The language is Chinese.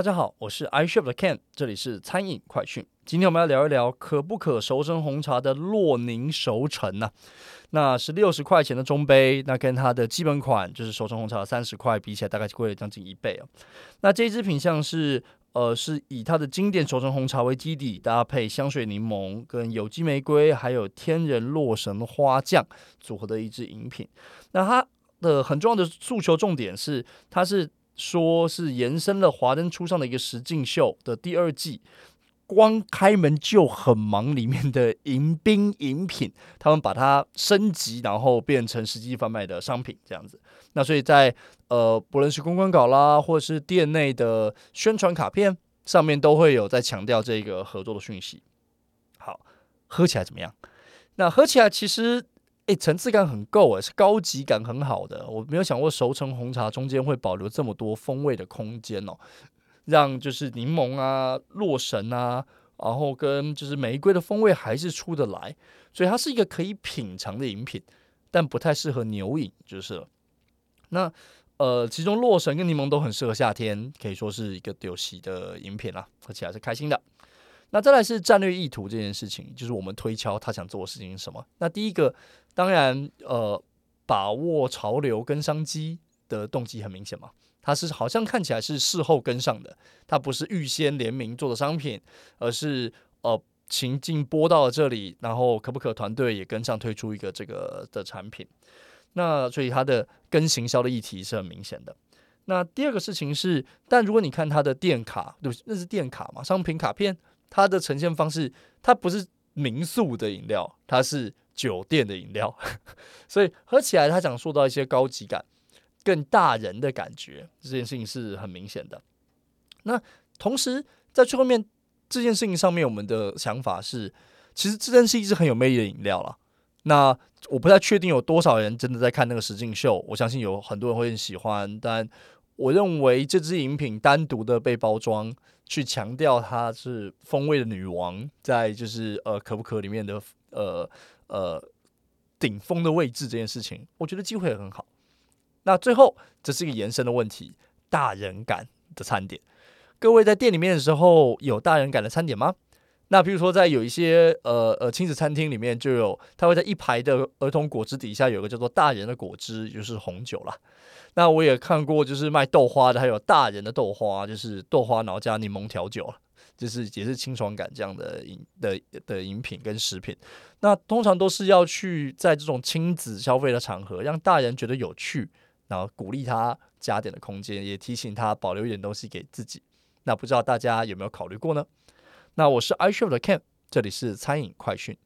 大家好，我是 iCHEF 的 Ken，这里是餐饮快讯。今天我们要聊一聊可不可熟成红茶的洛宁熟成呢、那是六十块钱的中杯，那跟它的基本款就是熟成红茶三十块比起来，大概贵了将近一倍啊。那这支品相是呃，是以它的经典熟成红茶为基底，搭配香水柠檬、跟有机玫瑰，还有天人洛神花酱组合的一支饮品。那它的很重要的诉求重点是，它是。说是延伸了《华灯初上》的一个实境秀的第二季，光开门就很忙里面的迎宾饮品，他们把它升级，然后变成实际贩卖的商品这样子。那所以在呃，不论是公关稿啦，或者是店内的宣传卡片上面，都会有在强调这个合作的讯息。好，喝起来怎么样？那喝起来其实。诶，层次感很够诶，是高级感很好的。我没有想过熟成红茶中间会保留这么多风味的空间哦，让就是柠檬啊、洛神啊，然后跟就是玫瑰的风味还是出得来，所以它是一个可以品尝的饮品，但不太适合牛饮，就是了。那呃，其中洛神跟柠檬都很适合夏天，可以说是一个丢席的饮品啦，喝起来是开心的。那再来是战略意图这件事情，就是我们推敲他想做的事情是什么。那第一个，当然呃，把握潮流跟商机的动机很明显嘛，他是好像看起来是事后跟上的，他不是预先联名做的商品，而是呃情境播到了这里，然后可不可团队也跟上推出一个这个的产品。那所以他的跟行销的议题是很明显的。那第二个事情是，但如果你看他的店卡，对不对？那是店卡嘛，商品卡片。它的呈现方式，它不是民宿的饮料，它是酒店的饮料，所以喝起来它想塑造一些高级感、更大人的感觉，这件事情是很明显的。那同时在最后面这件事情上面，我们的想法是，其实这真是一支很有魅力的饮料了。那我不太确定有多少人真的在看那个实境秀，我相信有很多人会很喜欢，但我认为这支饮品单独的被包装。去强调它是风味的女王，在就是呃可不可里面的呃呃顶峰的位置这件事情，我觉得机会很好。那最后这是一个延伸的问题，大人感的餐点，各位在店里面的时候有大人感的餐点吗？那比如说在有一些呃呃亲子餐厅里面就有，他会在一排的儿童果汁底下有个叫做大人的果汁，就是红酒啦。那我也看过，就是卖豆花的，还有大人的豆花，就是豆花然后加柠檬调酒，就是也是清爽感这样的饮的的饮品跟食品。那通常都是要去在这种亲子消费的场合，让大人觉得有趣，然后鼓励他加点的空间，也提醒他保留一点东西给自己。那不知道大家有没有考虑过呢？那我是 iShow 的 Ken，这里是餐饮快讯。